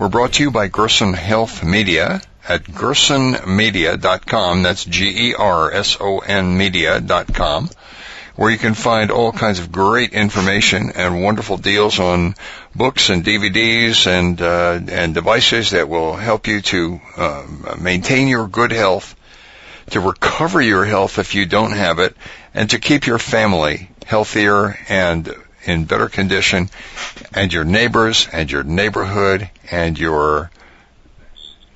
We're brought to you by Gerson Health Media at gersonmedia.com. That's G-E-R-S-O-N media.com where you can find all kinds of great information and wonderful deals on books and DVDs and uh, and devices that will help you to uh, maintain your good health, to recover your health if you don't have it, and to keep your family healthier and in better condition, and your neighbors and your neighborhood and your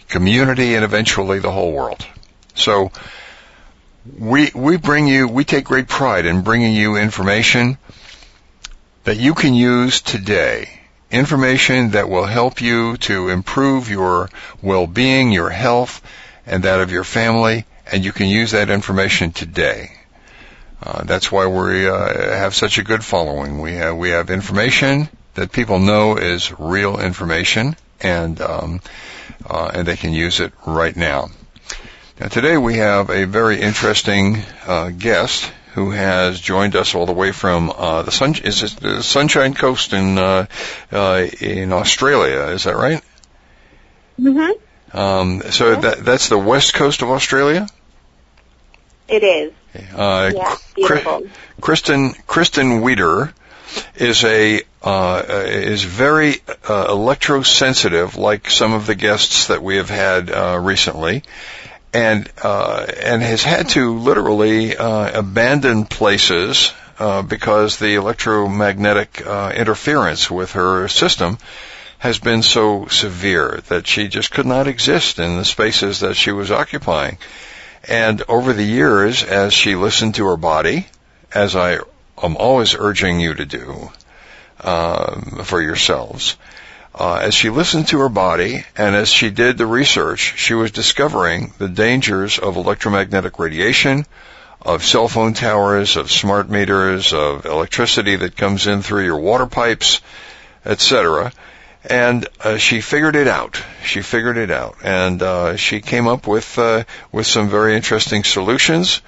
community and eventually the whole world. So we we bring you we take great pride in bringing you information that you can use today. Information that will help you to improve your well-being, your health, and that of your family, and you can use that information today. Uh, that's why we uh, have such a good following. We have we have information that people know is real information, and um, uh, and they can use it right now. Now today we have a very interesting uh, guest who has joined us all the way from uh, the sun is it the Sunshine Coast in uh, uh, in Australia. Is that right? Mm-hmm. Um, so that that's the west coast of Australia. It is. Uh, Yeah, beautiful. Kristen Kristen Wieder is a uh, is very uh, electrosensitive, like some of the guests that we have had uh, recently, and uh, and has had to literally uh, abandon places uh, because the electromagnetic uh, interference with her system has been so severe that she just could not exist in the spaces that she was occupying. And over the years, as she listened to her body, as I am always urging you to do um, for yourselves, uh, as she listened to her body and as she did the research, she was discovering the dangers of electromagnetic radiation, of cell phone towers, of smart meters, of electricity that comes in through your water pipes, etc. And uh, she figured it out. She figured it out, and uh, she came up with uh, with some very interesting solutions,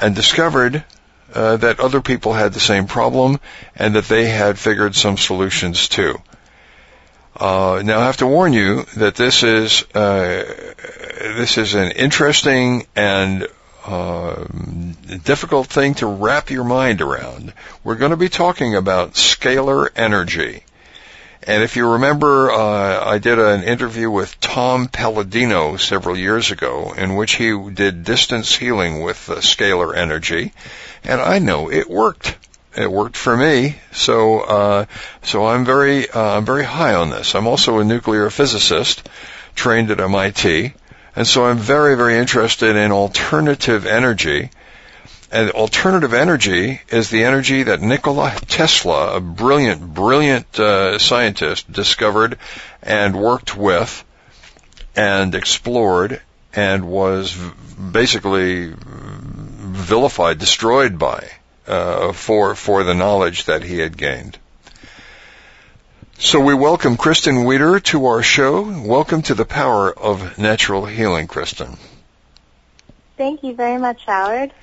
and discovered uh, that other people had the same problem, and that they had figured some solutions too. Uh, now, I have to warn you that this is uh, this is an interesting and uh, difficult thing to wrap your mind around. We're going to be talking about scalar energy. And if you remember, uh, I did an interview with Tom Paladino several years ago in which he did distance healing with uh, scalar energy. And I know it worked. It worked for me. So, uh, so I'm very, uh, I'm very high on this. I'm also a nuclear physicist trained at MIT. And so I'm very, very interested in alternative energy. And alternative energy is the energy that Nikola Tesla, a brilliant, brilliant uh, scientist, discovered and worked with and explored and was basically vilified, destroyed by uh, for for the knowledge that he had gained. So we welcome Kristen Wieder to our show. Welcome to the power of natural healing, Kristen. Thank you very much, Howard.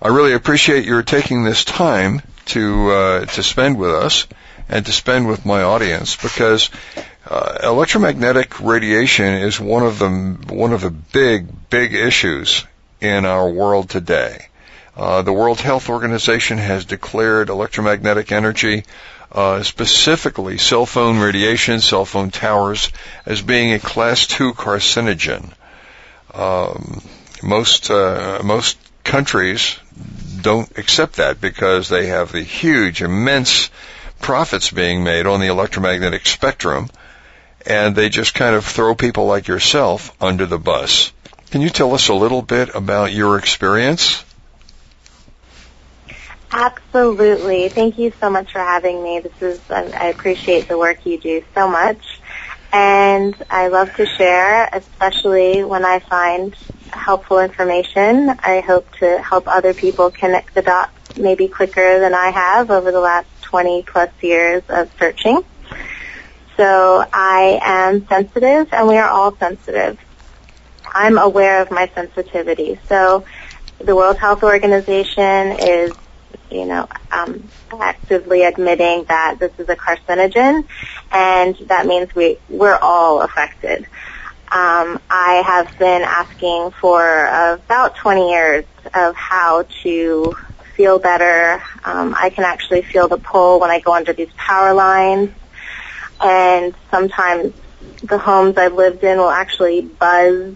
I really appreciate your taking this time to uh, to spend with us and to spend with my audience because uh, electromagnetic radiation is one of the one of the big big issues in our world today. Uh, the World Health Organization has declared electromagnetic energy, uh, specifically cell phone radiation, cell phone towers, as being a class two carcinogen. Um, most uh, most countries don't accept that because they have the huge, immense profits being made on the electromagnetic spectrum, and they just kind of throw people like yourself under the bus. Can you tell us a little bit about your experience? Absolutely. Thank you so much for having me. This is I appreciate the work you do so much. And I love to share, especially when I find helpful information. I hope to help other people connect the dots maybe quicker than I have over the last 20 plus years of searching. So I am sensitive and we are all sensitive. I'm aware of my sensitivity. So the World Health Organization is, you know, um, actively admitting that this is a carcinogen and that means we, we're all affected. Um, I have been asking for about 20 years of how to feel better. Um, I can actually feel the pull when I go under these power lines, and sometimes the homes I've lived in will actually buzz,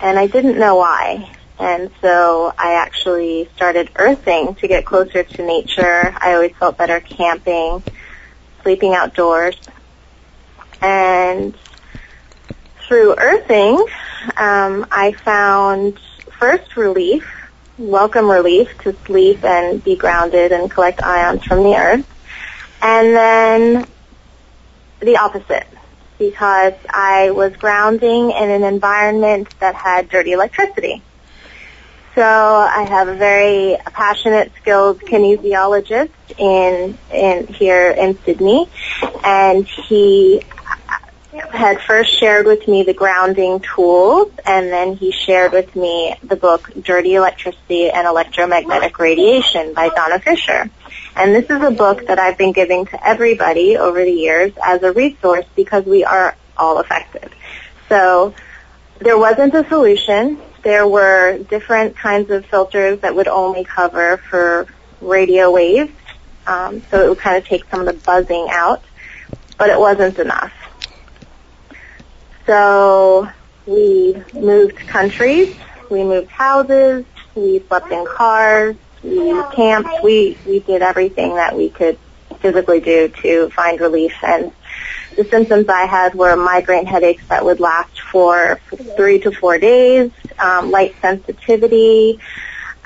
and I didn't know why. And so I actually started earthing to get closer to nature. I always felt better camping, sleeping outdoors. And through earthing, um, I found first relief, welcome relief to sleep and be grounded and collect ions from the earth, and then the opposite because I was grounding in an environment that had dirty electricity. So I have a very passionate, skilled kinesiologist in in here in Sydney, and he had first shared with me the grounding tools, and then he shared with me the book Dirty Electricity and Electromagnetic Radiation by Donna Fisher. And this is a book that I've been giving to everybody over the years as a resource because we are all affected. So there wasn't a solution. There were different kinds of filters that would only cover for radio waves. Um, so it would kind of take some of the buzzing out, but it wasn't enough. So we moved countries, we moved houses, we slept in cars, we camped, we, we did everything that we could physically do to find relief and the symptoms I had were migraine headaches that would last for three to four days, um, light sensitivity,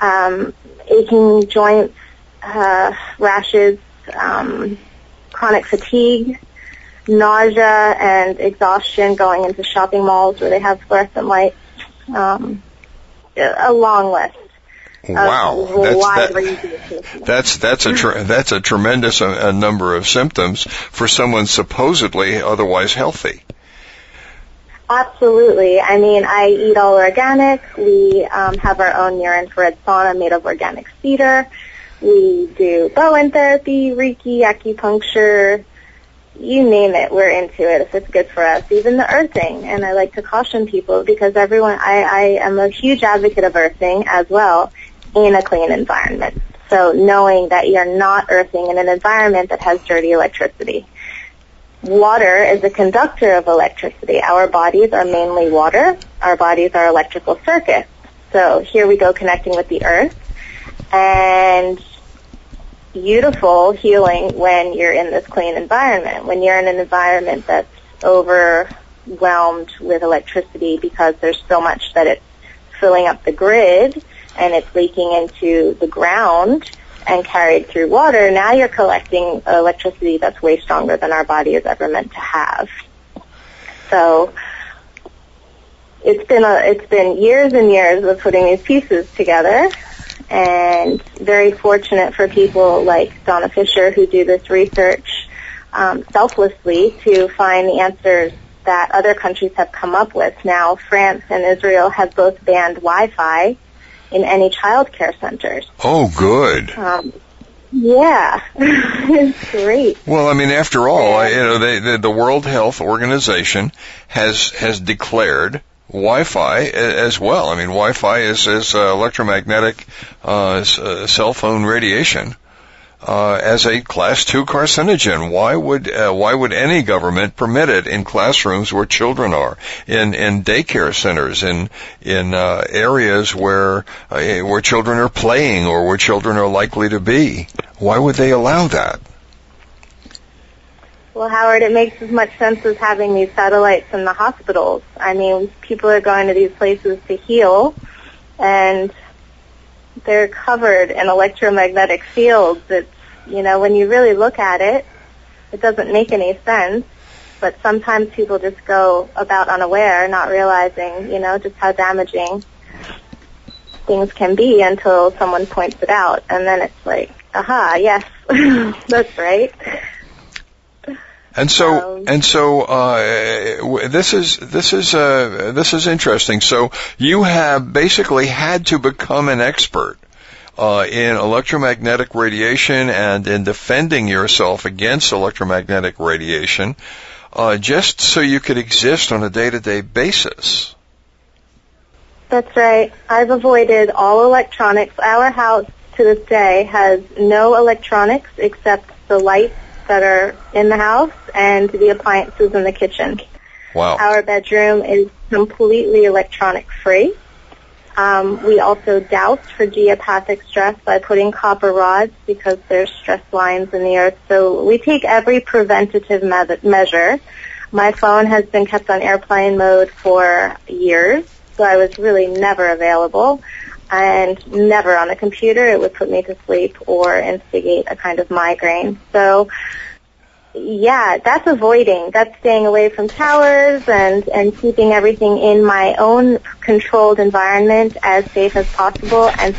um, aching joints, uh, rashes, um, chronic fatigue, nausea and exhaustion going into shopping malls where they have fluorescent lights. Um, a long list. Wow, that's that, that's that's a tre- that's a tremendous uh, number of symptoms for someone supposedly otherwise healthy. Absolutely. I mean, I eat all organic. We um, have our own near-infrared sauna made of organic cedar. We do Bowen therapy, Reiki, acupuncture, you name it, we're into it if it's good for us. Even the earthing, and I like to caution people because everyone, I, I am a huge advocate of earthing as well in a clean environment. So knowing that you're not earthing in an environment that has dirty electricity. Water is a conductor of electricity. Our bodies are mainly water. Our bodies are electrical circuits. So here we go connecting with the earth. And beautiful healing when you're in this clean environment. When you're in an environment that's overwhelmed with electricity because there's so much that it's filling up the grid and it's leaking into the ground and carried through water, now you're collecting electricity that's way stronger than our body is ever meant to have. So it's been a, it's been years and years of putting these pieces together and very fortunate for people like Donna Fisher who do this research um, selflessly to find the answers that other countries have come up with. Now, France and Israel have both banned Wi-Fi in any child care centers. Oh, good. Um, Yeah, it's great. Well, I mean, after all, you know, they, the, the World Health Organization has has declared Wi-Fi as well. I mean, Wi-Fi is, is uh, electromagnetic uh, uh, cell phone radiation uh, as a class two carcinogen. Why would uh, why would any government permit it in classrooms where children are, in in daycare centers, in in uh, areas where uh, where children are playing or where children are likely to be? Why would they allow that? Well, Howard, it makes as much sense as having these satellites in the hospitals. I mean, people are going to these places to heal, and they're covered in electromagnetic fields. It's, you know, when you really look at it, it doesn't make any sense. But sometimes people just go about unaware, not realizing, you know, just how damaging things can be until someone points it out. And then it's like, aha, yes, that's right. And so, and so, uh, this is this is uh, this is interesting. So you have basically had to become an expert uh, in electromagnetic radiation and in defending yourself against electromagnetic radiation, uh, just so you could exist on a day-to-day basis. That's right. I've avoided all electronics. Our house to this day has no electronics except the lights that are in the house and the appliances in the kitchen. Wow. Our bedroom is completely electronic free. Um, we also douse for geopathic stress by putting copper rods because there's stress lines in the earth. So we take every preventative me- measure. My phone has been kept on airplane mode for years, so I was really never available and never on a computer. It would put me to sleep or instigate a kind of migraine. So, yeah, that's avoiding. That's staying away from towers and, and keeping everything in my own controlled environment as safe as possible and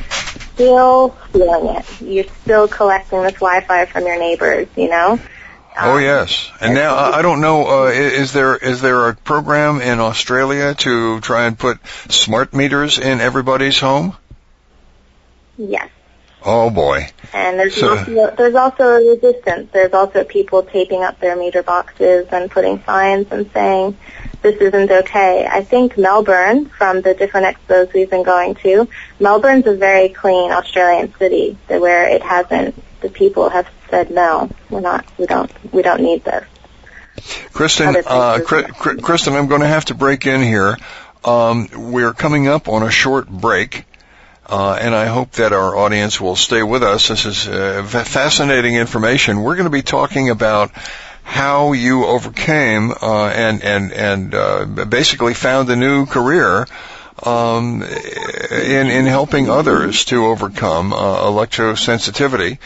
still feeling it. You're still collecting this Wi-Fi from your neighbors, you know? Oh um, yes, and now I don't know. Uh, is there is there a program in Australia to try and put smart meters in everybody's home? Yes. Oh boy. And there's so, also, there's also a resistance. There's also people taping up their meter boxes and putting signs and saying this isn't okay. I think Melbourne, from the different expos we've been going to, Melbourne's a very clean Australian city where it hasn't. The people have said no, we're not. We don't. We don't need this. Kristen, uh, Kristen, I'm going to have to break in here. Um, we're coming up on a short break. Uh, and I hope that our audience will stay with us. This is uh, fascinating information. We're going to be talking about how you overcame uh, and and and uh, basically found a new career um, in in helping others to overcome uh, electrosensitivity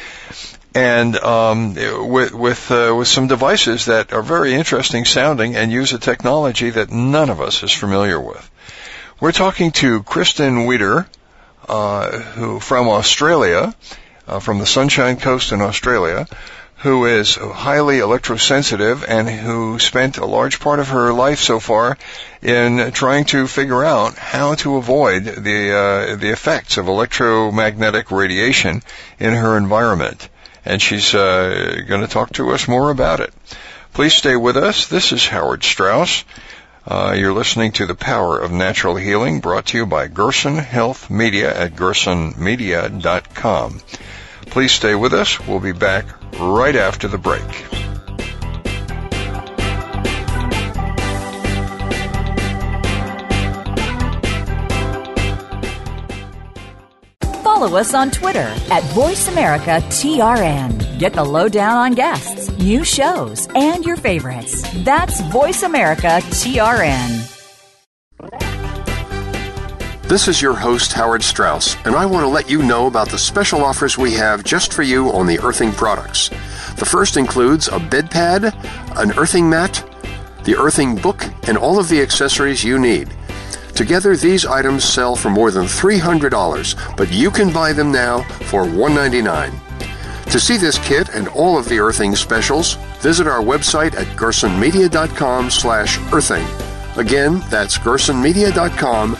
and um, with with uh, with some devices that are very interesting sounding and use a technology that none of us is familiar with. We're talking to Kristen Wieder, uh, who from Australia, uh, from the Sunshine Coast in Australia, who is highly electrosensitive and who spent a large part of her life so far in trying to figure out how to avoid the uh, the effects of electromagnetic radiation in her environment and she's uh, going to talk to us more about it. Please stay with us. This is Howard Strauss. Uh, you're listening to The Power of Natural Healing brought to you by Gerson Health Media at gersonmedia.com. Please stay with us. We'll be back right after the break. Follow us on Twitter at VoiceAmericaTRN. Get the lowdown on guests, new shows, and your favorites. That's VoiceAmericaTRN. This is your host, Howard Strauss, and I want to let you know about the special offers we have just for you on the earthing products. The first includes a bed pad, an earthing mat, the earthing book, and all of the accessories you need. Together, these items sell for more than $300, but you can buy them now for 199. To see this kit and all of the earthing specials, visit our website at gersonmedia.com slash earthing. Again, that's gersonmedia.com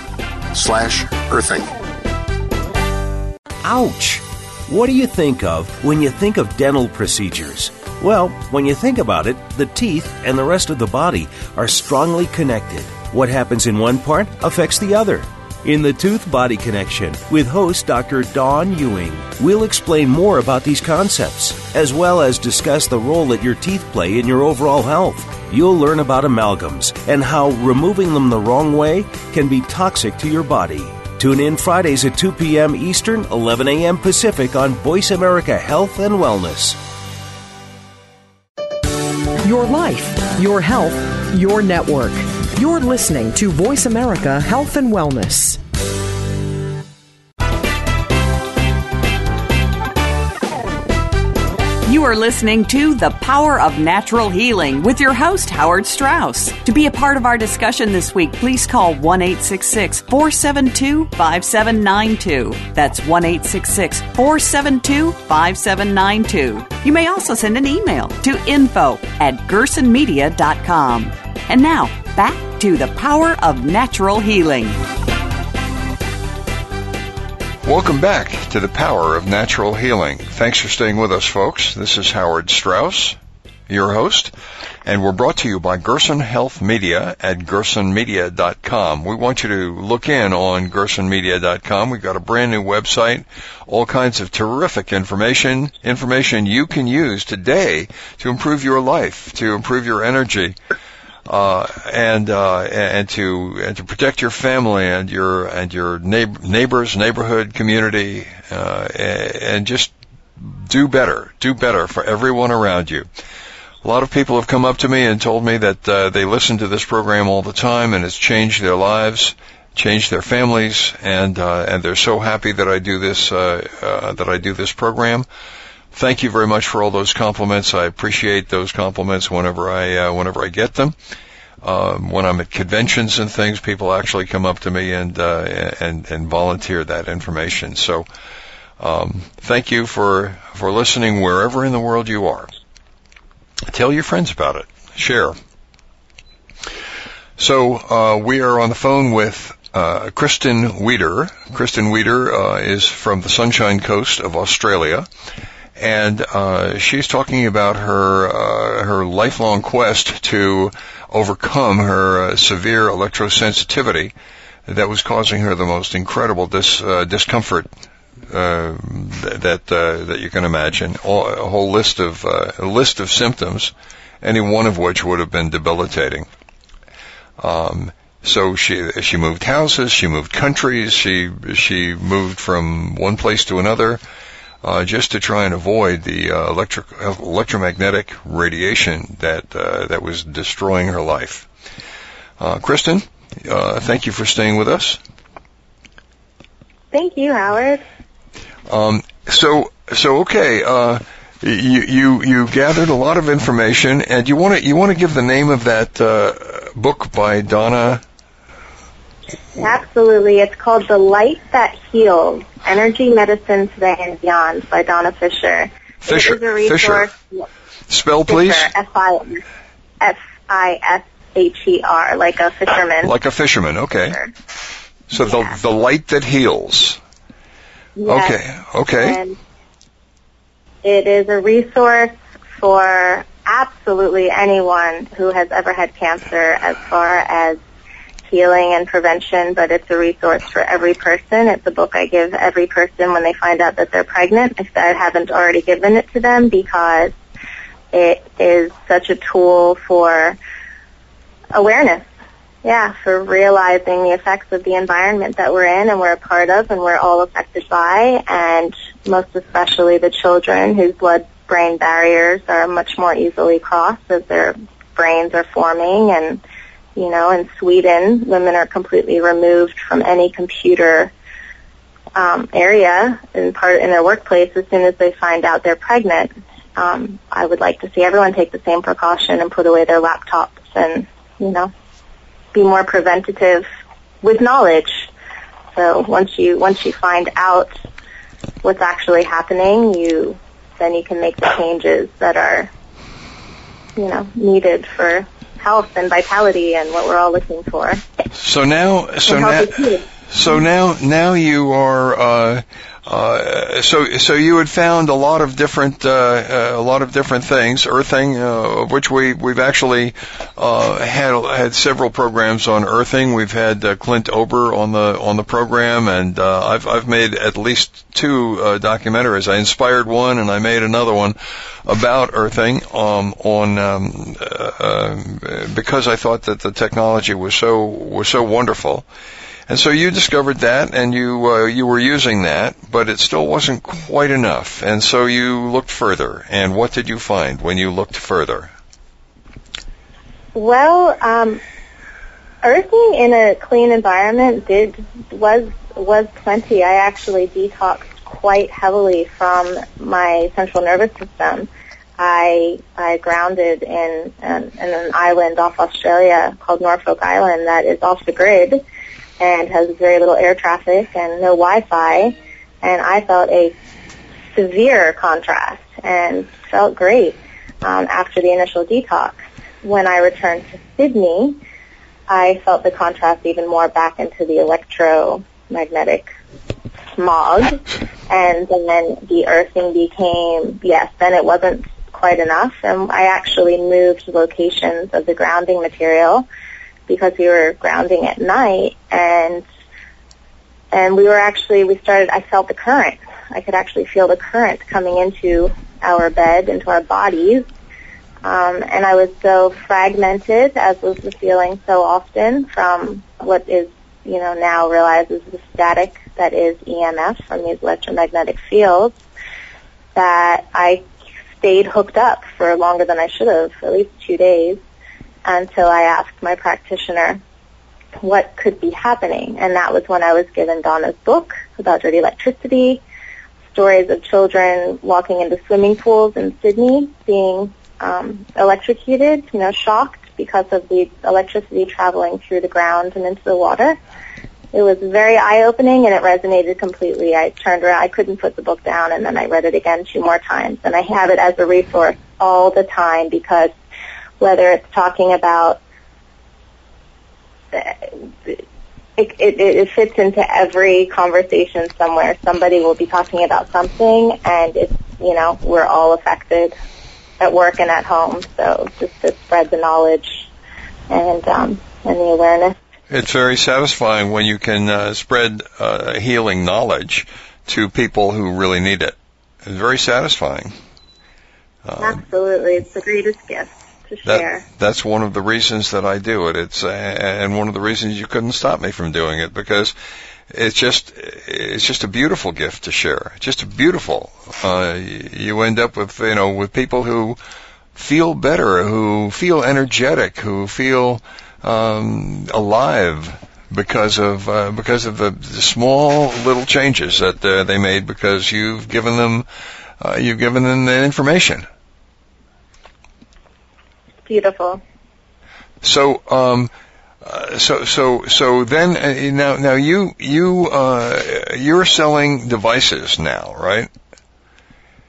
slash earthing. Ouch! What do you think of when you think of dental procedures? Well, when you think about it, the teeth and the rest of the body are strongly connected. What happens in one part affects the other. In the Tooth Body Connection with host Dr. Dawn Ewing, we'll explain more about these concepts, as well as discuss the role that your teeth play in your overall health. You'll learn about amalgams and how removing them the wrong way can be toxic to your body. Tune in Fridays at 2 p.m. Eastern, 11 a.m. Pacific on Voice America Health and Wellness. Your life, your health, your network. You're listening to Voice America Health and Wellness. You are listening to The Power of Natural Healing with your host, Howard Strauss. To be a part of our discussion this week, please call 1 472 5792. That's 1 472 5792. You may also send an email to info at gersonmedia.com. And now, back to The Power of Natural Healing. Welcome back to the power of natural healing. Thanks for staying with us, folks. This is Howard Strauss, your host, and we're brought to you by Gerson Health Media at gersonmedia.com. We want you to look in on gersonmedia.com. We've got a brand new website, all kinds of terrific information, information you can use today to improve your life, to improve your energy, uh, and uh, and to and to protect your family and your and your neighbor, neighbors, neighborhood, community, uh, and just do better, do better for everyone around you. A lot of people have come up to me and told me that uh, they listen to this program all the time and it's changed their lives, changed their families, and uh, and they're so happy that I do this uh, that I do this program thank you very much for all those compliments. I appreciate those compliments whenever I uh, whenever I get them. Um, when I'm at conventions and things, people actually come up to me and uh, and and volunteer that information. So, um, thank you for for listening wherever in the world you are. Tell your friends about it. Share. So uh, we are on the phone with uh, Kristen Wieder. Kristen Wieder uh, is from the Sunshine Coast of Australia, and uh, she's talking about her uh, her lifelong quest to overcome her uh, severe electrosensitivity that was causing her the most incredible dis, uh, discomfort uh, that uh, that you can imagine. All, a whole list of a list of symptoms, any one of which would have been debilitating. Um, so she she moved houses, she moved countries, she she moved from one place to another uh, just to try and avoid the uh, electric electromagnetic radiation that uh, that was destroying her life. Uh, Kristen, uh, thank you for staying with us. Thank you, Howard. Um, so so okay. Uh, you, you you gathered a lot of information, and you want to you want to give the name of that book by Donna Absolutely. It's called The Light That Heals Energy Medicine Today and Beyond by Donna Fisher. Fisher. It is a resource. Fisher. Spell, please. F-I-S-H-E-R, like a fisherman. Like a fisherman, okay. Fisher. So yeah. the, the light that heals. Yes. Okay, okay. And it is a resource for absolutely anyone who has ever had cancer as far as healing and prevention, but it's a resource for every person. It's a book I give every person when they find out that they're pregnant, if I haven't already given it to them, because it is such a tool for awareness. Yeah, for realizing the effects of the environment that we're in and we're a part of and we're all affected by, and most especially the children whose blood-brain barriers are much more easily crossed as their brains are forming and you know, in Sweden, women are completely removed from any computer um, area in part in their workplace as soon as they find out they're pregnant. Um, I would like to see everyone take the same precaution and put away their laptops and, you know, be more preventative with knowledge. So once you once you find out what's actually happening, you then you can make the changes that are, you know, needed for health and vitality and what we're all looking for. So now, so now, so now, now you are uh, uh, so so you had found a lot of different uh, uh, a lot of different things, earthing, uh, of which we we've actually uh, had had several programs on earthing. We've had Clint Ober on the on the program, and I've I've made at least two documentaries. I inspired one, and I made another one about earthing um, on um, because I thought that the technology was so was so wonderful. And so you discovered that, and you uh, you were using that, but it still wasn't quite enough. And so you looked further. And what did you find when you looked further? Well, um, earthing in a clean environment did was was plenty. I actually detoxed quite heavily from my central nervous system. I I grounded in an, in an island off Australia called Norfolk Island that is off the grid and has very little air traffic and no Wi-Fi. And I felt a severe contrast and felt great um, after the initial detox. When I returned to Sydney, I felt the contrast even more back into the electromagnetic smog. And then the earthing became, yes, then it wasn't quite enough. And I actually moved locations of the grounding material because we were grounding at night and and we were actually we started I felt the current. I could actually feel the current coming into our bed, into our bodies. Um, and I was so fragmented, as was the feeling so often from what is, you know, now realized is the static that is EMF from these electromagnetic fields, that I stayed hooked up for longer than I should have, at least two days until I asked my practitioner what could be happening. And that was when I was given Donna's book about dirty electricity, stories of children walking into swimming pools in Sydney being um, electrocuted, you know, shocked because of the electricity traveling through the ground and into the water. It was very eye-opening and it resonated completely. I turned around, I couldn't put the book down and then I read it again two more times and I have it as a resource all the time because whether it's talking about it, it, it fits into every conversation somewhere. Somebody will be talking about something, and it's you know we're all affected at work and at home. So just to spread the knowledge and um, and the awareness. It's very satisfying when you can uh, spread uh, healing knowledge to people who really need it. It's very satisfying. Uh, Absolutely, it's the greatest gift to share. That, that's one of the reasons that I do it. It's and one of the reasons you couldn't stop me from doing it because it's just it's just a beautiful gift to share. Just beautiful. Uh, you end up with you know with people who feel better, who feel energetic, who feel um, alive because of uh, because of the, the, small little changes that uh, they made because you've given them uh, you've given them the information beautiful. So, um, uh, so, so, so then uh, now, now you, you, uh, you're selling devices now, right?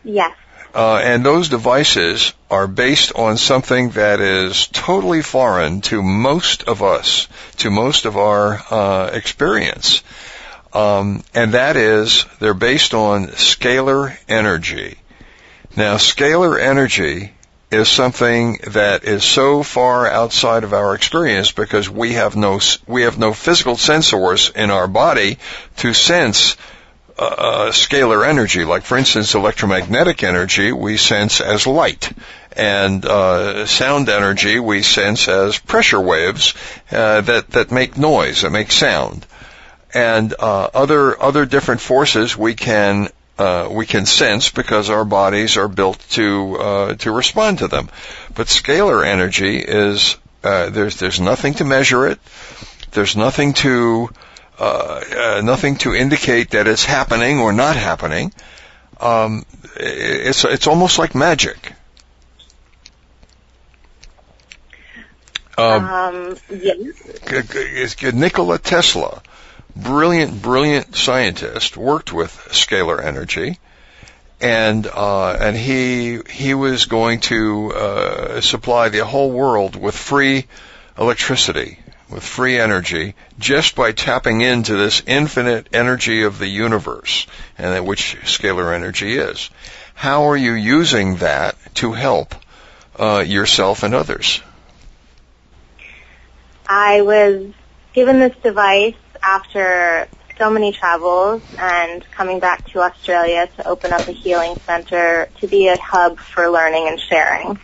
Yes. Uh, and those devices are based on something that is totally foreign to most of us, to most of our uh, experience. Um, and that is, they're based on scalar energy. Now, scalar energy is something that is so far outside of our experience because we have no we have no physical sensors in our body to sense uh, uh, scalar energy. Like for instance, electromagnetic energy we sense as light, and uh, sound energy we sense as pressure waves uh, that that make noise, that make sound, and uh, other other different forces we can uh, we can sense because our bodies are built to uh, to respond to them. But scalar energy is uh, there's there's nothing to measure it. There's nothing to uh, uh, nothing to indicate that it's happening or not happening. Um, it's it's almost like magic. Um, um, yes. Nikola Tesla brilliant, brilliant scientist, worked with scalar energy, and uh, and he he was going to uh, supply the whole world with free electricity with free energy just by tapping into this infinite energy of the universe, and which scalar energy is. How are you using that to help uh, yourself and others? I was given this device after so many travels and coming back to Australia to open up a healing center to be a hub for learning and sharing.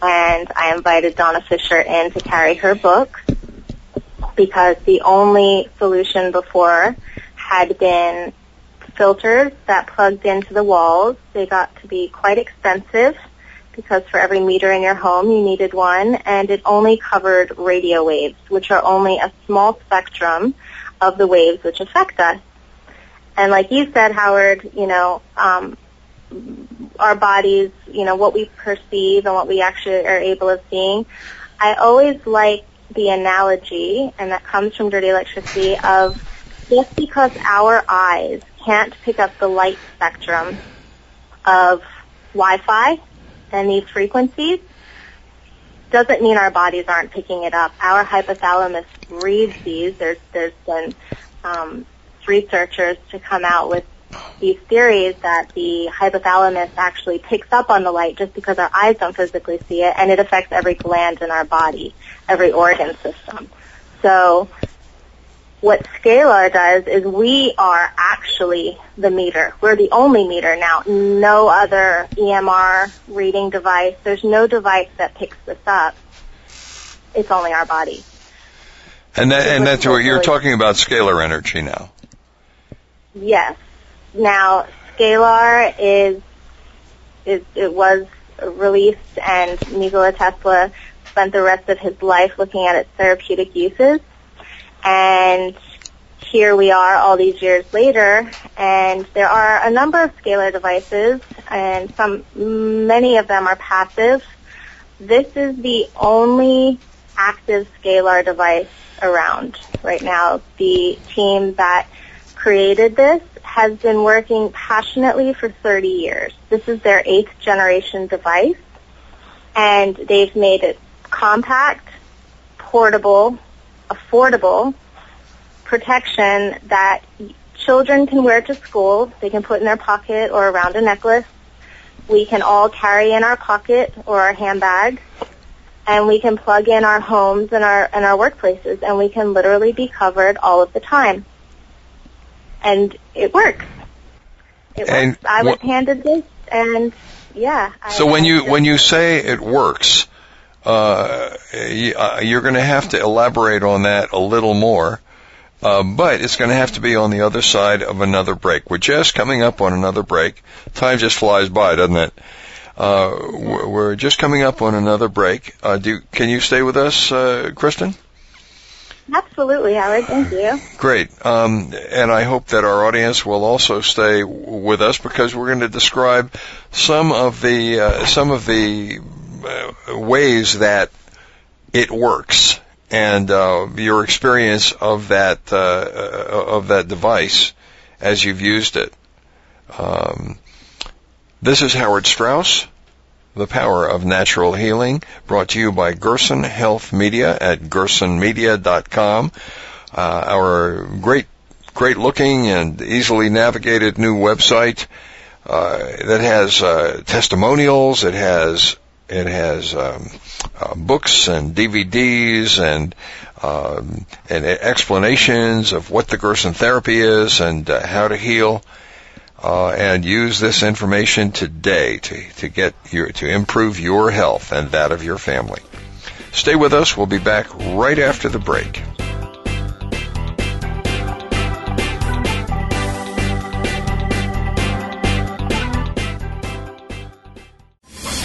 And I invited Donna Fisher in to carry her book because the only solution before had been filters that plugged into the walls. They got to be quite expensive because for every meter in your home you needed one and it only covered radio waves, which are only a small spectrum of the waves which affect us. And like you said, Howard, you know, um, our bodies, you know, what we perceive and what we actually are able of seeing. I always like the analogy, and that comes from dirty electricity, of just because our eyes can't pick up the light spectrum of Wi-Fi and these frequencies, doesn't mean our bodies aren't picking it up. Our hypothalamus reads these. There's there's been um, researchers to come out with these theories that the hypothalamus actually picks up on the light just because our eyes don't physically see it, and it affects every gland in our body, every organ system. So what Scalar does is we are actually the meter. We're the only meter now. No other EMR reading device. There's no device that picks this up. It's only our body. And that, and that's what you're talking about scalar energy now. Yes. Now, Scalar is, is it was released and Nikola Tesla spent the rest of his life looking at its therapeutic uses and here we are all these years later, and there are a number of scalar devices, and some, many of them are passive. This is the only active scalar device around right now. The team that created this has been working passionately for 30 years. This is their eighth generation device, and they've made it compact, portable, affordable protection that children can wear to school. They can put in their pocket or around a necklace. We can all carry in our pocket or our handbag. And we can plug in our homes and our and our workplaces and we can literally be covered all of the time. And it works. It And works. I was wh- handed this and yeah. I- So when I you when you say it works, uh, uh, you're going to have to elaborate on that a little more. Uh, but it's going to have to be on the other side of another break. We're just coming up on another break. Time just flies by, doesn't it? Uh, we're just coming up on another break. Uh, do can you stay with us, uh, Kristen? Absolutely, Howard. Thank you. Great. Um, and I hope that our audience will also stay w- with us because we're going to describe some of the uh, some of the ways that it works and uh, your experience of that uh, uh, of that device as you've used it. Um, this is Howard Strauss. The Power of Natural Healing, brought to you by Gerson Health Media at gersonmedia.com. Uh, our great, great looking and easily navigated new website uh, that has uh, testimonials. It has it has um, uh, books and DVDs and um, and explanations of what the Gerson therapy is and uh, how to heal uh, and use this information today to, to get your, to improve your health and that of your family. Stay with us. We'll be back right after the break.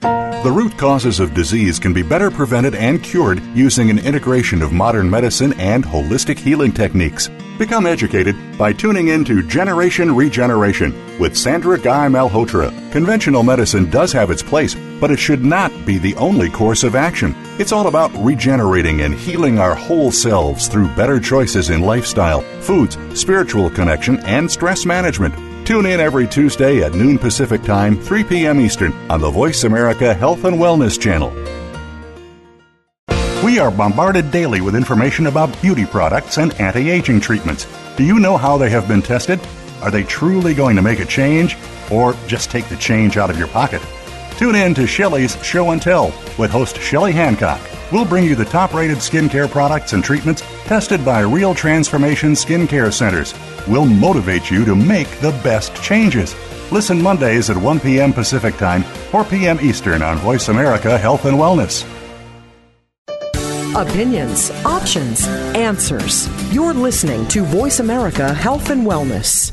The root causes of disease can be better prevented and cured using an integration of modern medicine and holistic healing techniques. Become educated by tuning in to Generation Regeneration with Sandra Guy Malhotra. Conventional medicine does have its place, but it should not be the only course of action. It's all about regenerating and healing our whole selves through better choices in lifestyle, foods, spiritual connection, and stress management. Tune in every Tuesday at noon Pacific Time, 3 p.m. Eastern on the Voice America Health and Wellness Channel. We are bombarded daily with information about beauty products and anti aging treatments. Do you know how they have been tested? Are they truly going to make a change or just take the change out of your pocket? Tune in to Shelley's Show and Tell with host Shelley Hancock. We'll bring you the top rated skincare products and treatments tested by Real Transformation Skincare Centers will motivate you to make the best changes. Listen Mondays at 1 p.m. Pacific Time, 4 p.m. Eastern on Voice America Health and Wellness. Opinions, options, answers. You're listening to Voice America Health and Wellness.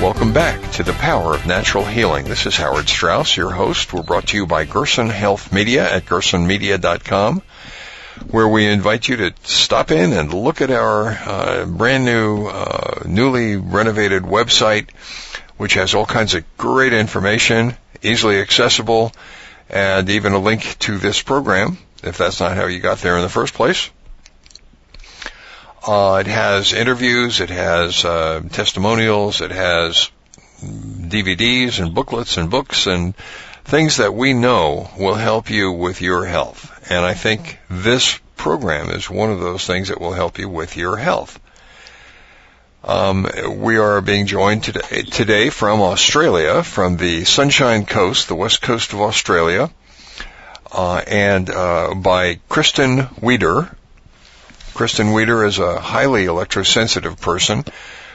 Welcome back to the Power of Natural Healing. This is Howard Strauss, your host. We're brought to you by Gerson Health Media at gersonmedia.com, where we invite you to stop in and look at our uh, brand new, uh, newly renovated website, which has all kinds of great information, easily accessible, and even a link to this program, if that's not how you got there in the first place. Uh, it has interviews, it has uh, testimonials, it has DVDs and booklets and books and things that we know will help you with your health. And I think this program is one of those things that will help you with your health. Um, we are being joined today, today from Australia, from the Sunshine Coast, the west coast of Australia, uh, and uh, by Kristen Wieder, Kristen Wieder is a highly electrosensitive person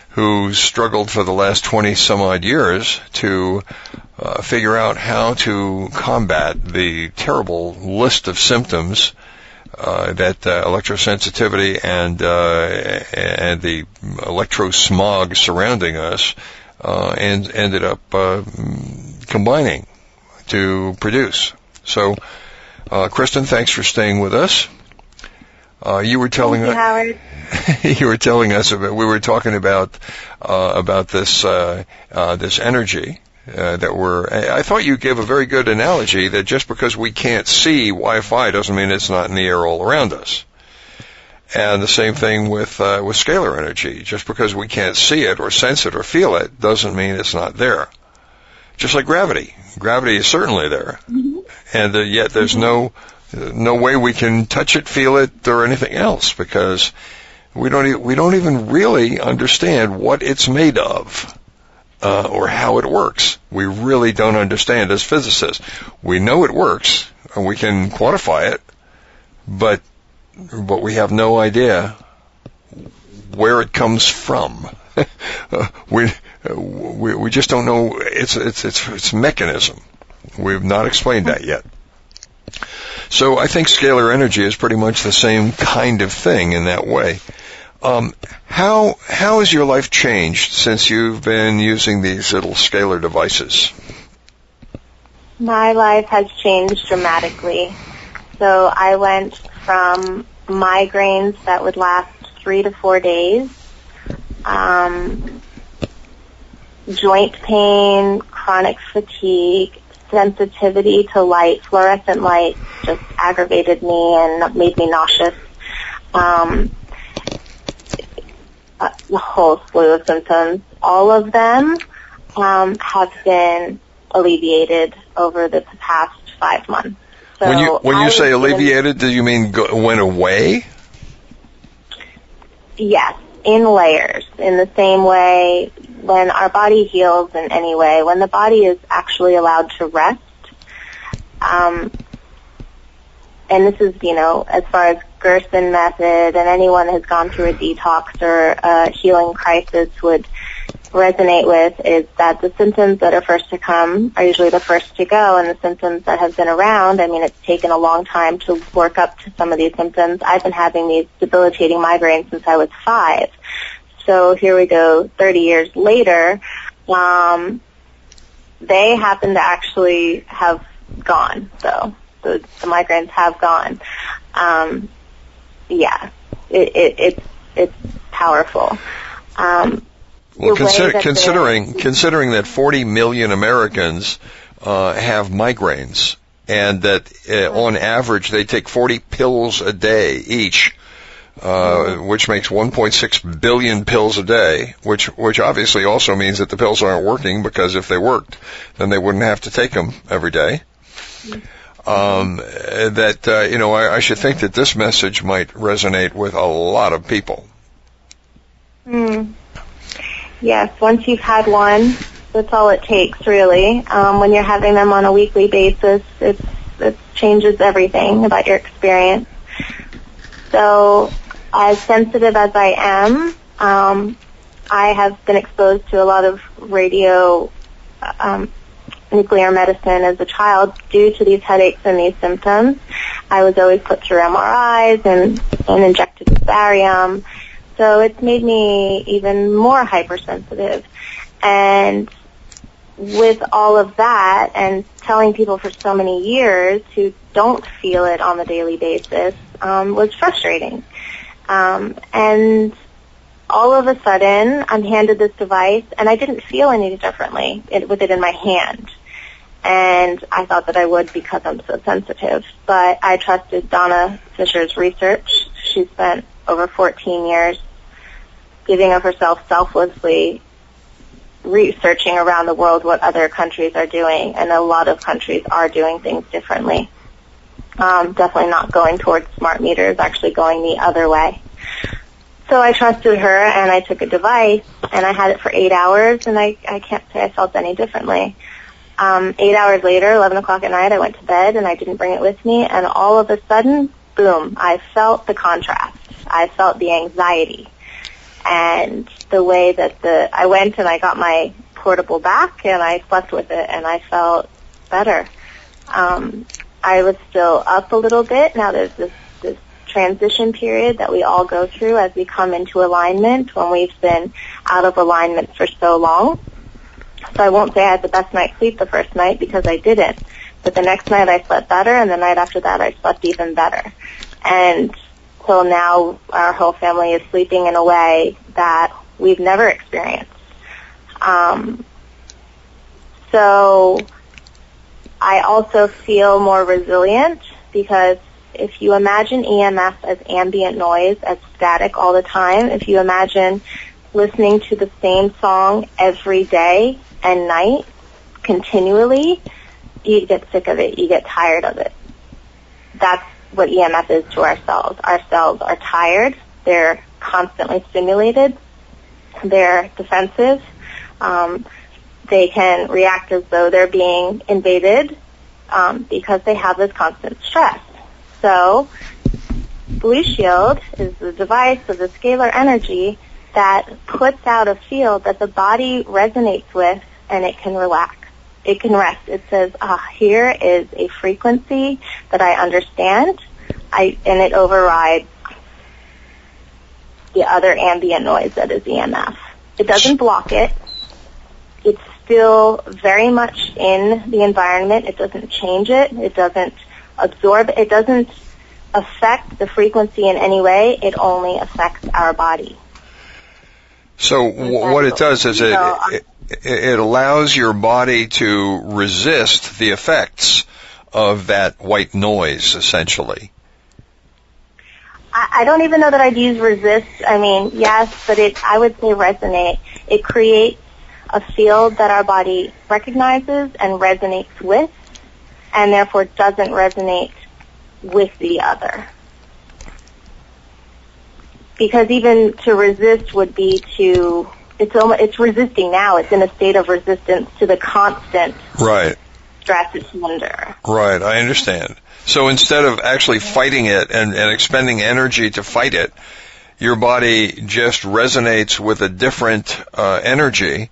who's struggled for the last 20 some odd years to uh, figure out how to combat the terrible list of symptoms uh, that uh, electrosensitivity and uh, and the electrosmog surrounding us uh, and ended up uh, combining to produce. So, Kristen, thanks for staying with us. Uh, you were telling you, Howard. you were telling us about we were talking about uh, about this uh, uh this energy uh, that we're. I thought you gave a very good analogy that just because we can't see Wi-Fi doesn't mean it's not in the air all around us. And the same thing with uh, with scalar energy. Just because we can't see it or sense it or feel it doesn't mean it's not there. Just like gravity, gravity is certainly there, mm-hmm. and yet there's mm-hmm. no no way we can touch it, feel it, or anything else because we don't e- we don't even really understand what it's made of uh, or how it works. We really don't understand as physicists. We know it works and we can quantify it, but but we have no idea where it comes from. we, we we just don't know its its its its mechanism. We've not explained that yet. So I think scalar energy is pretty much the same kind of thing in that way. Um, how how has your life changed since you've been using these little scalar devices? My life has changed dramatically. So I went from migraines that would last three to four days, um, joint pain, chronic fatigue, sensitivity to light, fluorescent light, just aggravated me and made me nauseous. Um, a whole slew of symptoms. All of them um, have been alleviated over the past five months. So when you when you say alleviated, do you mean go, went away? Yes, in layers. In the same way, when our body heals in any way, when the body is actually allowed to rest, um, and this is, you know, as far as Gerson method, and anyone has gone through a detox or a healing crisis would resonate with is that the symptoms that are first to come are usually the first to go and the symptoms that have been around, I mean, it's taken a long time to work up to some of these symptoms. I've been having these debilitating migraines since I was five. So here we go, 30 years later, um, they happen to actually have gone, so the, the migraines have gone. Um, yeah, it, it, it's, it's powerful. Um, Well, consider, considering considering that 40 million Americans uh, have migraines, and that uh, on average they take 40 pills a day each, uh, which makes 1.6 billion pills a day. Which which obviously also means that the pills aren't working because if they worked, then they wouldn't have to take them every day. Um, uh, that uh, you know, I, I should think that this message might resonate with a lot of people. Hmm. Yes, once you've had one, that's all it takes, really. Um, when you're having them on a weekly basis, it's, it changes everything about your experience. So, as sensitive as I am, um, I have been exposed to a lot of radio um, nuclear medicine as a child due to these headaches and these symptoms. I was always put through MRIs and, and injected with barium. So it's made me even more hypersensitive. And with all of that and telling people for so many years who don't feel it on a daily basis um, was frustrating. Um, and all of a sudden, I'm handed this device, and I didn't feel any differently it, with it in my hand. And I thought that I would because I'm so sensitive. But I trusted Donna Fisher's research. She spent over 14 years giving of herself selflessly researching around the world what other countries are doing, and a lot of countries are doing things differently. Um, definitely not going towards smart meters, actually going the other way. So I trusted her, and I took a device, and I had it for eight hours, and I, I can't say I felt any differently. Um, eight hours later, 11 o'clock at night, I went to bed, and I didn't bring it with me, and all of a sudden, boom, I felt the contrast. I felt the anxiety and the way that the I went and I got my portable back and I slept with it and I felt better. Um, I was still up a little bit. Now there's this this transition period that we all go through as we come into alignment when we've been out of alignment for so long. So I won't say I had the best night's sleep the first night because I didn't. But the next night I slept better and the night after that I slept even better. And so now our whole family is sleeping in a way that we've never experienced. Um, so I also feel more resilient because if you imagine EMF as ambient noise, as static all the time, if you imagine listening to the same song every day and night continually, you get sick of it. You get tired of it. That's what EMF is to our cells. Our cells are tired. They're constantly stimulated. They're defensive. Um, they can react as though they're being invaded um, because they have this constant stress. So, Blue Shield is the device of the scalar energy that puts out a field that the body resonates with and it can relax. It can rest. It says, ah, here is a frequency that I understand, I, and it overrides the other ambient noise that is EMF. It doesn't block it. It's still very much in the environment. It doesn't change it. It doesn't absorb it. It doesn't affect the frequency in any way. It only affects our body. So w- what it does is it, it it allows your body to resist the effects of that white noise, essentially. I, don't even know that I'd use resist. I mean, yes, but it, I would say resonate. It creates a field that our body recognizes and resonates with, and therefore doesn't resonate with the other. Because even to resist would be to it's almost, it's resisting now. It's in a state of resistance to the constant right stress it's under. Right, I understand. So instead of actually fighting it and, and expending energy to fight it, your body just resonates with a different uh, energy,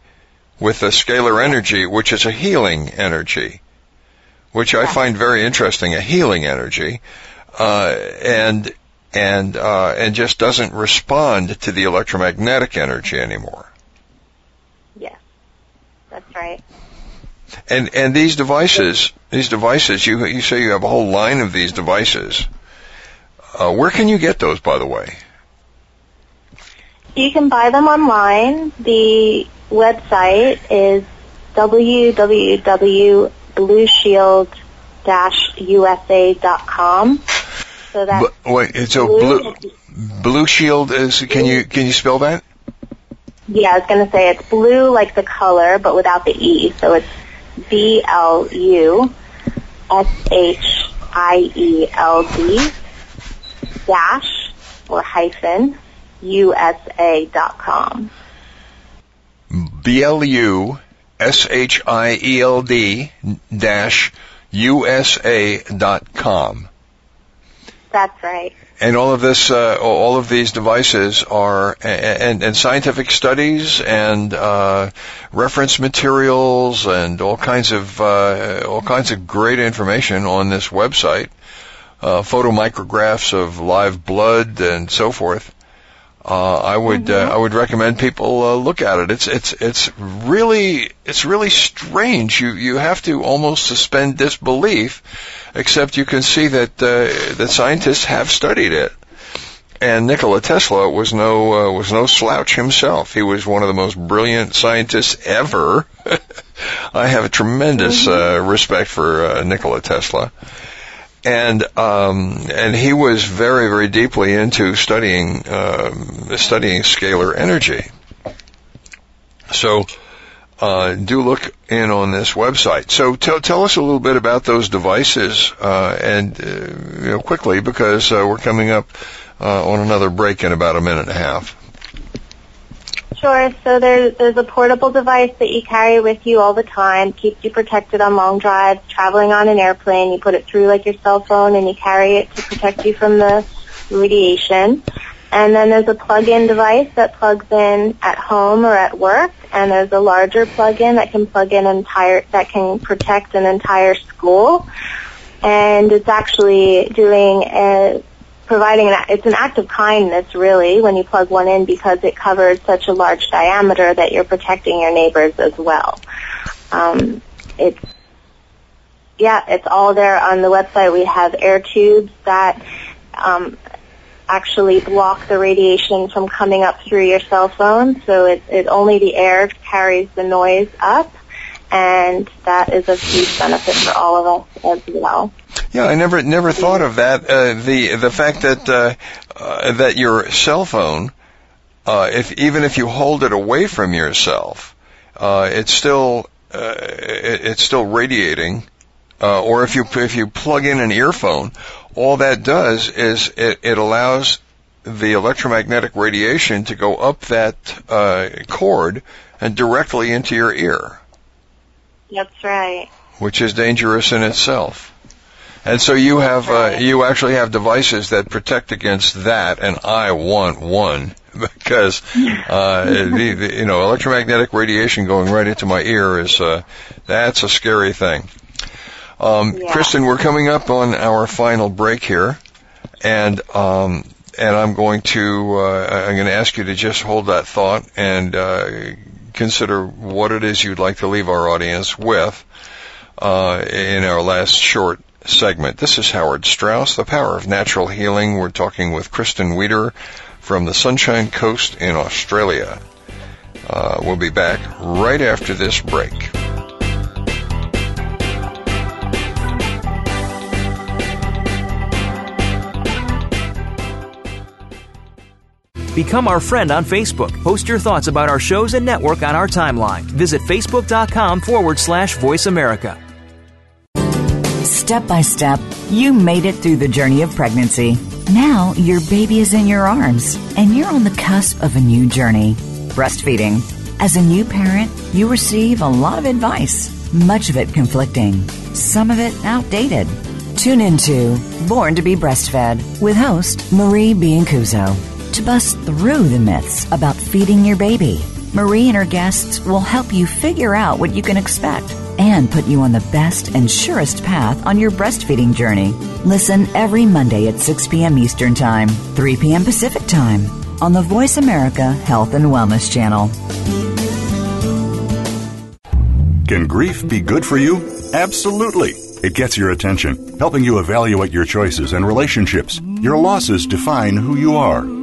with a scalar energy, which is a healing energy, which I find very interesting, a healing energy, uh, and and uh, and just doesn't respond to the electromagnetic energy anymore. That's right. And and these devices, these devices, you you say you have a whole line of these devices. Uh, where can you get those, by the way? You can buy them online. The website is www.blueshield-usa.com. So that's wait, so blue, blue Shield is. Can you can you spell that? Yeah, I was going to say it's blue like the color, but without the e. So it's B L U S H I E L D dash or hyphen USA dot com. B L U S H I E L D dash USA dot com. That's right and all of this, uh, all of these devices are, and, and scientific studies and uh, reference materials and all kinds of uh, all kinds of great information on this website. Uh, photomicrographs of live blood and so forth. Uh, I would uh, mm-hmm. I would recommend people uh, look at it. It's it's it's really it's really strange. You you have to almost suspend disbelief except you can see that uh, that scientists have studied it. And Nikola Tesla was no uh, was no slouch himself. He was one of the most brilliant scientists ever. I have a tremendous mm-hmm. uh, respect for uh, Nikola Tesla, and um, and he was very very deeply into studying um, studying scalar energy. So uh, do look in on this website. So tell tell us a little bit about those devices uh, and uh, you know quickly because uh, we're coming up uh, on another break in about a minute and a half. Sure. So there's there's a portable device that you carry with you all the time, keeps you protected on long drives, traveling on an airplane. You put it through like your cell phone, and you carry it to protect you from the radiation. And then there's a plug-in device that plugs in at home or at work, and there's a larger plug-in that can plug in entire that can protect an entire school. And it's actually doing a providing an it's an act of kindness really when you plug one in because it covers such a large diameter that you're protecting your neighbors as well. Um, it's yeah, it's all there on the website. We have air tubes that um, actually block the radiation from coming up through your cell phone. So it, it only the air carries the noise up, and that is a huge benefit for all of us as well. Yeah, I never never thought of that. Uh, the the fact that uh, uh, that your cell phone, uh, if even if you hold it away from yourself, uh, it's still uh, it, it's still radiating. or if you if you plug in an earphone, all that does is it, it allows the electromagnetic radiation to go up that cord and directly into your ear. That's right. Which is dangerous in itself. And so you have uh, you actually have devices that protect against that, and I want one because uh, the, the, you know electromagnetic radiation going right into my ear is uh, that's a scary thing. Um, yeah. Kristen, we're coming up on our final break here, and um, and I'm going to uh, I'm going to ask you to just hold that thought and uh, consider what it is you'd like to leave our audience with uh, in our last short segment. This is Howard Strauss, the power of natural healing. We're talking with Kristen Wieder from the Sunshine Coast in Australia. Uh, we'll be back right after this break. Become our friend on Facebook. Post your thoughts about our shows and network on our timeline. Visit facebook.com forward slash voice America. Step by step, you made it through the journey of pregnancy. Now your baby is in your arms, and you're on the cusp of a new journey breastfeeding. As a new parent, you receive a lot of advice, much of it conflicting, some of it outdated. Tune into Born to be Breastfed with host Marie Biancuzzo to bust through the myths about feeding your baby. Marie and her guests will help you figure out what you can expect and put you on the best and surest path on your breastfeeding journey. Listen every Monday at 6 p.m. Eastern Time, 3 p.m. Pacific Time on the Voice America Health and Wellness Channel. Can grief be good for you? Absolutely. It gets your attention, helping you evaluate your choices and relationships. Your losses define who you are.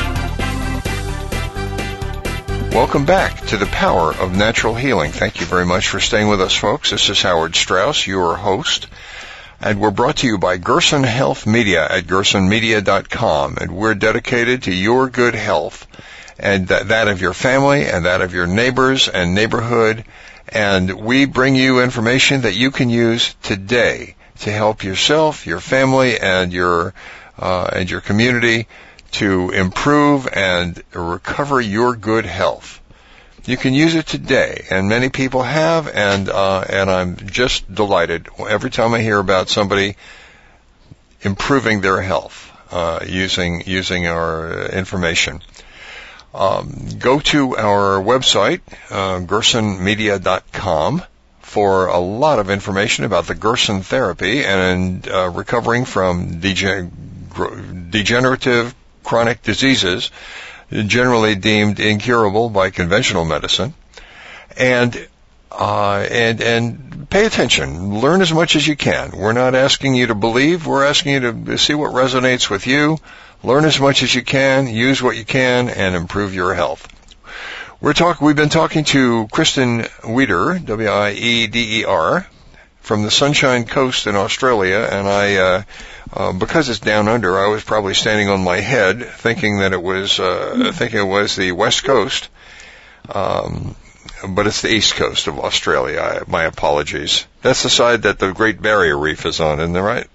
Welcome back to the power of natural healing. Thank you very much for staying with us, folks. This is Howard Strauss, your host, and we're brought to you by Gerson Health Media at gersonmedia.com, and we're dedicated to your good health and that, that of your family and that of your neighbors and neighborhood, and we bring you information that you can use today to help yourself, your family, and your uh, and your community to improve and recover your good health. You can use it today, and many people have, and uh, and I'm just delighted every time I hear about somebody improving their health uh, using using our information. Um, go to our website, uh, gersonmedia.com, for a lot of information about the Gerson therapy and uh, recovering from degen- degenerative chronic diseases generally deemed incurable by conventional medicine. And uh, and and pay attention. Learn as much as you can. We're not asking you to believe. We're asking you to see what resonates with you. Learn as much as you can. Use what you can, and improve your health. We're talk. We've been talking to Kristen Wieder, W-I-E-D-E-R, from the Sunshine Coast in Australia, and I, uh, uh, because it's down under, I was probably standing on my head, thinking that it was, uh, thinking it was the West Coast, um, but it's the East Coast of Australia. I, my apologies. That's the side that the Great Barrier Reef is on, isn't that right?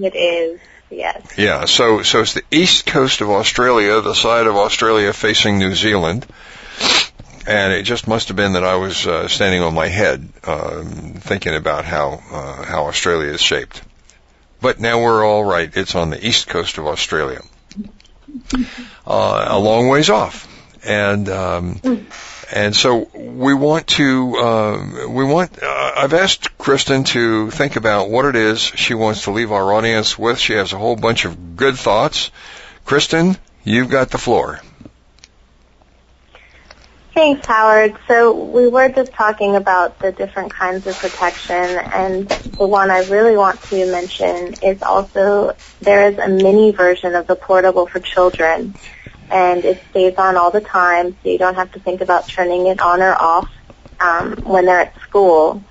It is. Yes. Yeah, so so it's the east coast of Australia, the side of Australia facing New Zealand, and it just must have been that I was uh, standing on my head, um, thinking about how uh, how Australia is shaped. But now we're all right. It's on the east coast of Australia, uh, a long ways off, and um, and so we want to uh, we want. Uh, I've asked Kristen to think about what it is she wants to leave our audience with. She has a whole bunch of good thoughts. Kristen, you've got the floor. Thanks, Howard. So we were just talking about the different kinds of protection, and the one I really want to mention is also there is a mini version of the portable for children, and it stays on all the time, so you don't have to think about turning it on or off um, when they're at school.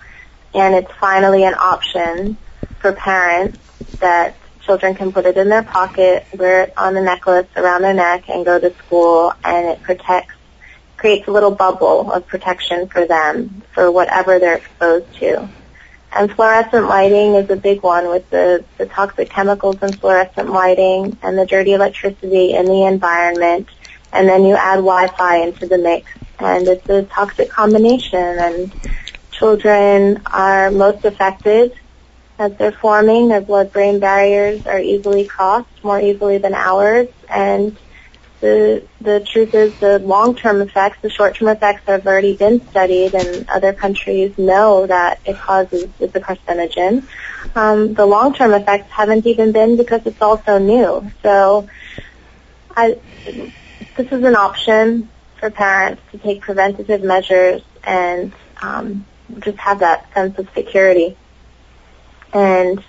And it's finally an option for parents that children can put it in their pocket, wear it on a necklace around their neck, and go to school, and it protects, creates a little bubble of protection for them for whatever they're exposed to. And fluorescent lighting is a big one with the, the toxic chemicals in fluorescent lighting and the dirty electricity in the environment. And then you add Wi-Fi into the mix, and it's a toxic combination. And children are most affected as they're forming. Their blood-brain barriers are easily crossed more easily than ours, and the the truth is the long-term effects, the short-term effects have already been studied, and other countries know that it causes it's a carcinogen. Um, the long-term effects haven't even been because it's all so new. So, I this is an option for parents to take preventative measures and um, just have that sense of security. And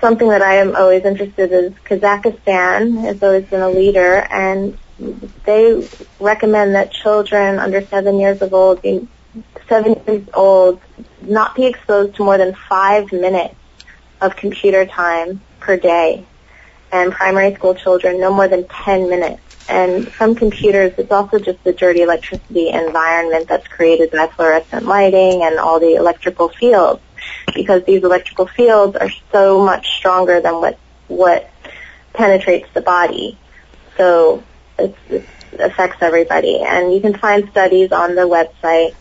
something that I am always interested in is Kazakhstan has always been a leader, and they recommend that children under seven years of old, be, seven years old, not be exposed to more than five minutes of computer time per day, and primary school children no more than ten minutes. And some computers, it's also just the dirty electricity environment that's created by fluorescent lighting and all the electrical fields because these electrical fields are so much stronger than what what penetrates the body. So it affects everybody. And you can find studies on the website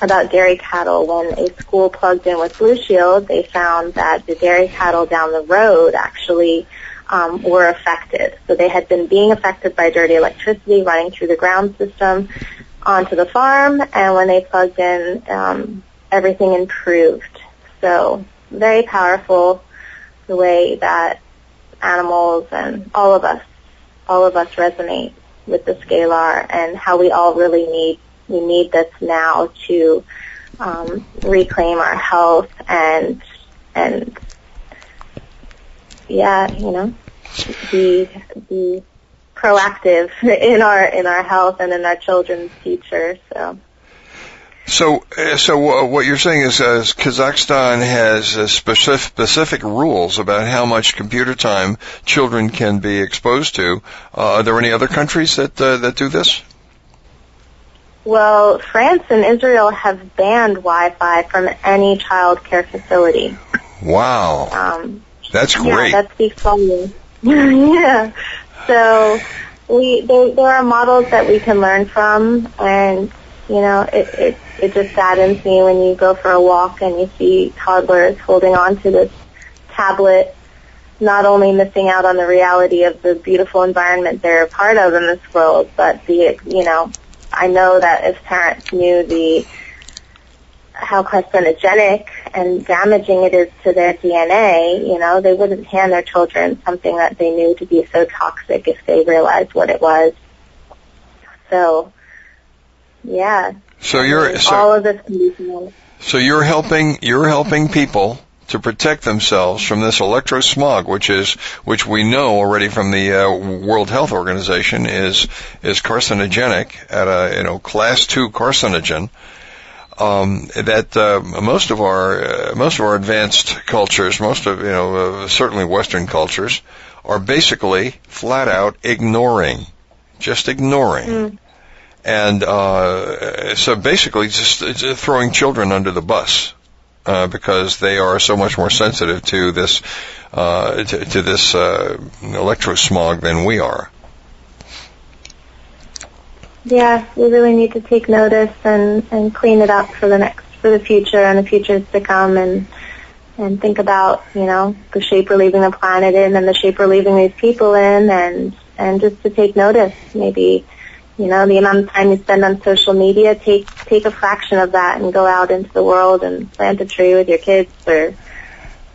about dairy cattle. When a school plugged in with Blue Shield, they found that the dairy cattle down the road actually um, were affected. So they had been being affected by dirty electricity running through the ground system onto the farm, and when they plugged in, um, everything improved. So very powerful the way that animals and all of us, all of us resonate with the scalar and how we all really need, we need this now to um, reclaim our health and, and yeah, you know, be, be proactive in our, in our health and in our children's future. So. So, uh, so what you're saying is, uh, Kazakhstan has uh, specific, specific rules about how much computer time children can be exposed to. Uh, are there any other countries that uh, that do this? Well, France and Israel have banned Wi-Fi from any child care facility. Wow, um, that's great. Yeah, that speaks volumes. yeah. So we there, there are models that we can learn from, and you know, it, it, it just saddens me when you go for a walk and you see toddlers holding on to this tablet, not only missing out on the reality of the beautiful environment they're a part of in this world, but the, you know, I know that if parents knew the, how carcinogenic and damaging it is to their DNA, you know, they wouldn't hand their children something that they knew to be so toxic if they realized what it was. So, yeah. So you're so, all of this can So you're helping you're helping people to protect themselves from this electrosmog, which is which we know already from the uh, World Health Organization is is carcinogenic at a you know class two carcinogen. Um, that uh, most of our uh, most of our advanced cultures, most of you know uh, certainly Western cultures, are basically flat out ignoring, just ignoring. Mm and uh, so basically just, just, throwing children under the bus uh, because they are so much more sensitive to this uh, to, to, this uh, electrosmog than we are. Yeah, we really need to take notice and, and clean it up for the next for the future and the futures to come and and think about you know the shape we're leaving the planet in and the shape we're leaving these people in and and just to take notice maybe you know, the amount of time you spend on social media, take take a fraction of that and go out into the world and plant a tree with your kids or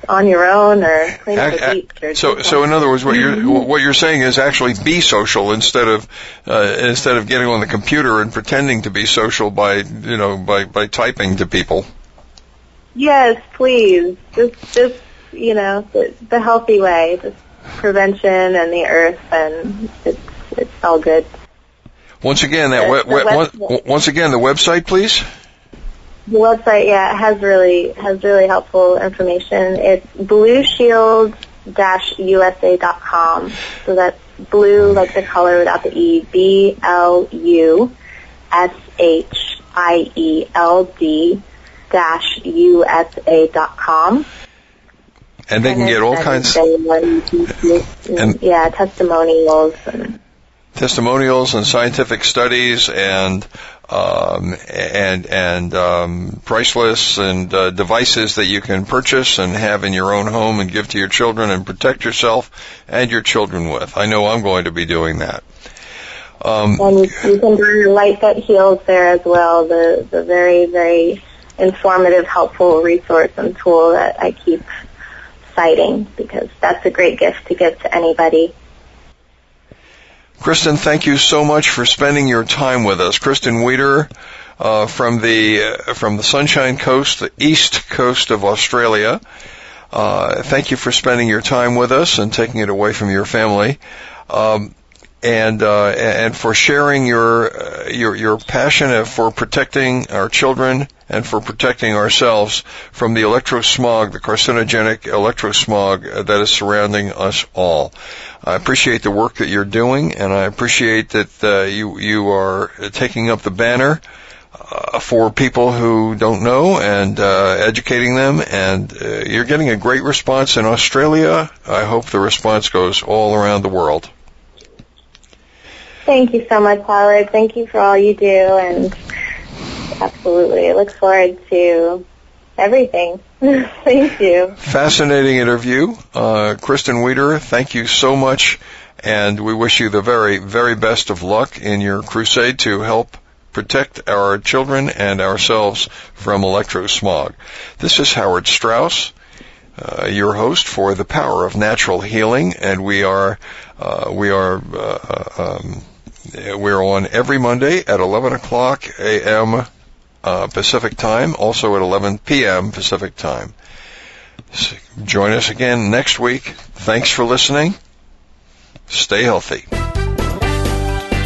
on your own or clean up the beach. So, so in other words, what you're what you're saying is actually be social instead of uh, instead of getting on the computer and pretending to be social by you know by by typing to people. Yes, please. Just just you know the, the healthy way, just prevention and the earth, and it's it's all good. Once again, that the, we, the once again the website, please. The website, yeah, has really has really helpful information. It's blueshield.org. usa.com. So that's blue like the color without the E, B L U S H I E L D dash usa dot com. And they can And get all kinds they- and, yeah, testimonials and testimonials and scientific studies and um, and and um, price lists and uh, devices that you can purchase and have in your own home and give to your children and protect yourself and your children with. I know I'm going to be doing that. Um, And you, you can bring the light that heals there as well. The the very very informative, helpful resource and tool that I keep citing because that's a great gift to give to anybody. Kristen, thank you so much for spending your time with us. Kristen Wieder uh, from the uh, from the Sunshine Coast, the east coast of Australia. Uh, thank you for spending your time with us and taking it away from your family, um, and uh, and for sharing your uh, your your passion for protecting our children and for protecting ourselves from the electrosmog, the carcinogenic electrosmog that is surrounding us all. I appreciate the work that you're doing, and I appreciate that uh, you you are taking up the banner uh, for people who don't know and uh, educating them. And uh, you're getting a great response in Australia. I hope the response goes all around the world. Thank you so much, Howard. Thank you for all you do, and absolutely, I look forward to everything. Thank you. Fascinating interview, uh, Kristen Wieder. Thank you so much, and we wish you the very very best of luck in your crusade to help protect our children and ourselves from electrosmog. This is Howard Strauss, uh, your host for the Power of Natural Healing, and we are uh, we are uh, um, we're on every Monday at 11 o'clock a.m. Uh, Pacific time, also at 11 p.m. Pacific time. S- join us again next week. Thanks for listening. Stay healthy.